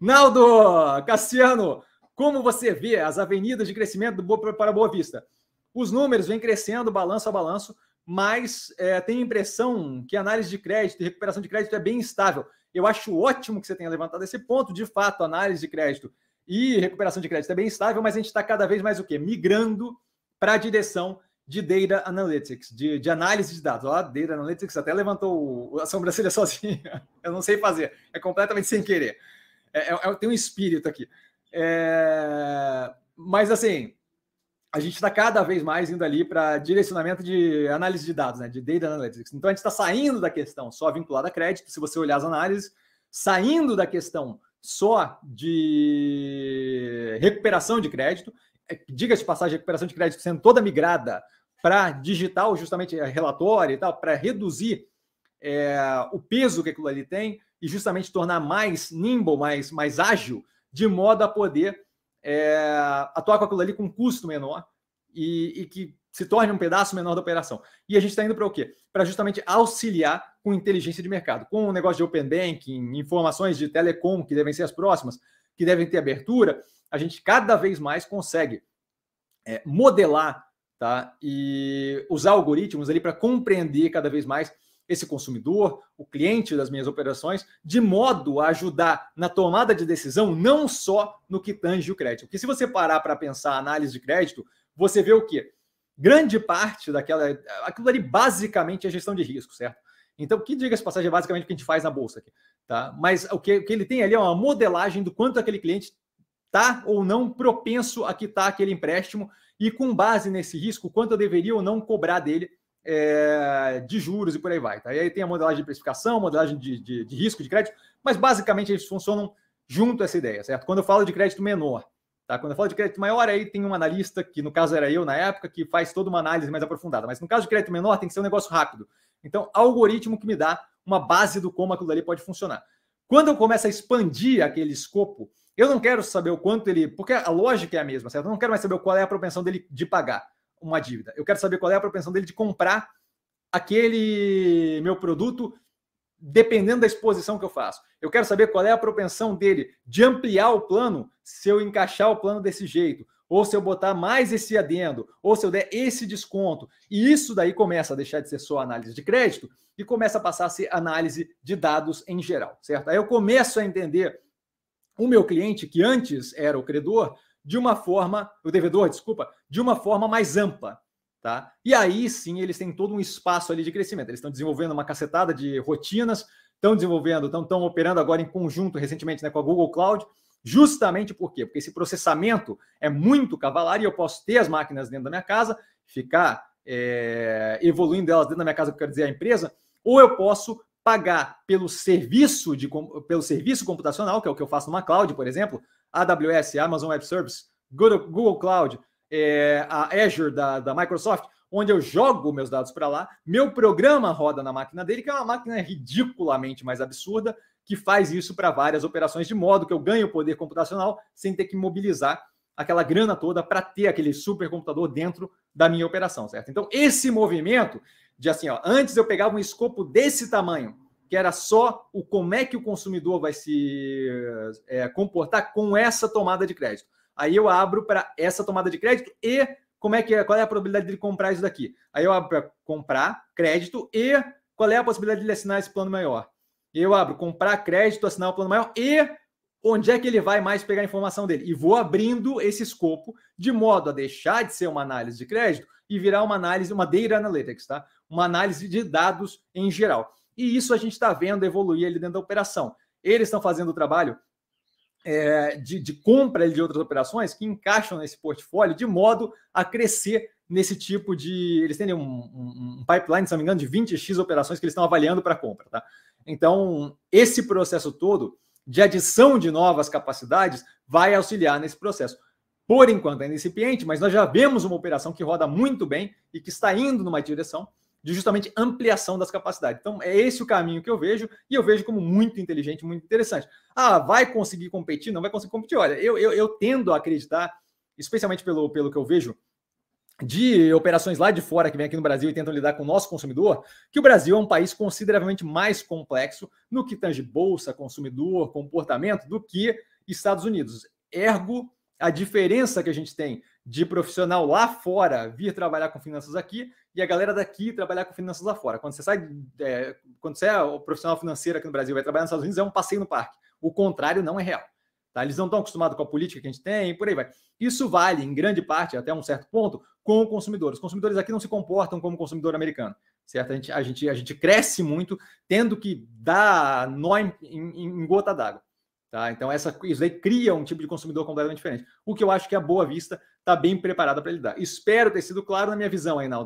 Naldo Cassiano, como você vê as avenidas de crescimento do para Boa Vista? Os números vêm crescendo, balanço a balanço, mas é, tenho a impressão que a análise de crédito e recuperação de crédito é bem instável. Eu acho ótimo que você tenha levantado esse ponto. De fato, análise de crédito e recuperação de crédito é bem estável, mas a gente está cada vez mais o quê? Migrando para a direção de Data Analytics, de, de análise de dados. Ó, Data Analytics até levantou a sobrancelha sozinha. Eu não sei fazer, é completamente sem querer. É, é, é tem um espírito aqui. É, mas assim, a gente está cada vez mais indo ali para direcionamento de análise de dados, né, de Data Analytics. Então a gente está saindo da questão só vinculada a crédito, se você olhar as análises, saindo da questão só de recuperação de crédito, é, diga-se de passagem, recuperação de crédito sendo toda migrada para digital, justamente relatório e tal, para reduzir é, o peso que aquilo ali tem e justamente tornar mais nimble, mais, mais ágil, de modo a poder é, atuar com aquilo ali com um custo menor e, e, que se torne um pedaço menor da operação. E a gente está indo para o quê? Para justamente auxiliar com inteligência de mercado, com o negócio de open banking, informações de telecom que devem ser as próximas, que devem ter abertura, a gente cada vez mais consegue é, modelar tá? E usar algoritmos ali para compreender cada vez mais esse consumidor, o cliente das minhas operações, de modo a ajudar na tomada de decisão, não só no que tange o crédito. Porque se você parar para pensar a análise de crédito, você vê o quê? Grande parte daquela. Aquilo ali basicamente é gestão de risco, certo? Então, que diga-se passagem é basicamente o que a gente faz na bolsa aqui, tá? Mas o que, o que ele tem ali é uma modelagem do quanto aquele cliente está ou não propenso a quitar aquele empréstimo e com base nesse risco, quanto eu deveria ou não cobrar dele é, de juros e por aí vai. Tá? E aí tem a modelagem de precificação, modelagem de, de, de, risco de crédito, mas basicamente eles funcionam junto essa ideia, certo? Quando eu falo de crédito menor, tá? Quando eu falo de crédito maior, aí tem um analista, que no caso era eu na época, que faz toda uma análise mais aprofundada. Mas no caso de crédito menor, tem que ser um negócio rápido. Então, algoritmo que me dá uma base do como aquilo ali pode funcionar. Quando eu começo a expandir aquele escopo, eu não quero saber o quanto ele. Porque a lógica é a mesma, certo? Eu não quero mais saber qual é a propensão dele de pagar uma dívida. Eu quero saber qual é a propensão dele de comprar aquele meu produto, dependendo da exposição que eu faço. Eu quero saber qual é a propensão dele de ampliar o plano se eu encaixar o plano desse jeito, ou se eu botar mais esse adendo, ou se eu der esse desconto. E isso daí começa a deixar de ser só análise de crédito e começa a passar a ser análise de dados em geral, certo? Aí eu começo a entender o meu cliente, que antes era o credor, de uma forma, o devedor, desculpa, de uma forma mais ampla. Tá? E aí sim eles têm todo um espaço ali de crescimento. Eles estão desenvolvendo uma cacetada de rotinas, estão desenvolvendo, estão, estão operando agora em conjunto recentemente né, com a Google Cloud, justamente por quê? Porque esse processamento é muito cavalar e eu posso ter as máquinas dentro da minha casa, ficar é, evoluindo elas dentro da minha casa, que quer dizer a empresa, ou eu posso pagar pelo serviço de pelo serviço computacional, que é o que eu faço numa cloud, por exemplo, AWS, Amazon Web Services, Google, Google Cloud, é, a Azure da, da Microsoft, onde eu jogo meus dados para lá, meu programa roda na máquina dele, que é uma máquina ridiculamente mais absurda, que faz isso para várias operações, de modo que eu ganho poder computacional sem ter que mobilizar aquela grana toda para ter aquele supercomputador dentro da minha operação, certo? Então, esse movimento de assim, ó, antes eu pegava um escopo desse tamanho, que era só o como é que o consumidor vai se é, comportar com essa tomada de crédito. Aí eu abro para essa tomada de crédito e como é que é, qual é a probabilidade de comprar isso daqui? Aí eu abro para comprar crédito e qual é a possibilidade de ele assinar esse plano maior? Eu abro comprar crédito, assinar o plano maior e onde é que ele vai mais pegar a informação dele? E vou abrindo esse escopo de modo a deixar de ser uma análise de crédito e virar uma análise, uma data analytics, tá? Uma análise de dados em geral. E isso a gente está vendo evoluir ali dentro da operação. Eles estão fazendo o trabalho é, de, de, compra de outras operações que encaixam nesse portfólio de modo a crescer nesse tipo de. Eles têm um, um, um pipeline, se não me engano, de 20x operações que eles estão avaliando para compra. Tá? Então, esse processo todo de adição de novas capacidades vai auxiliar nesse processo por enquanto é incipiente, mas nós já vemos uma operação que roda muito bem e que está indo numa direção de justamente ampliação das capacidades. Então, é esse o caminho que eu vejo e eu vejo como muito inteligente, muito interessante. Ah, vai conseguir competir? Não vai conseguir competir. Olha, eu, eu, eu tendo a acreditar, especialmente pelo, pelo que eu vejo de operações lá de fora que vem aqui no Brasil e tentam lidar com o nosso consumidor, que o Brasil é um país consideravelmente mais complexo no que tange bolsa, consumidor, comportamento do que Estados Unidos. Ergo, a diferença que a gente tem de profissional lá fora vir trabalhar com finanças aqui e a galera daqui trabalhar com finanças lá fora. Quando você sai, é, quando você é o profissional financeiro aqui no Brasil vai trabalhar nos Estados Unidos, é um passeio no parque. O contrário não é real. Tá? Eles não estão acostumados com a política que a gente tem, e por aí vai. Isso vale, em grande parte, até um certo ponto, com o consumidor. Os consumidores aqui não se comportam como consumidor americano. Certo? A gente, a gente, a gente cresce muito tendo que dar nó em, em, em gota d'água. Tá? Então, essa, isso aí cria um tipo de consumidor completamente diferente. O que eu acho que a Boa Vista está bem preparada para lidar. Espero ter sido claro na minha visão, Reinaldo.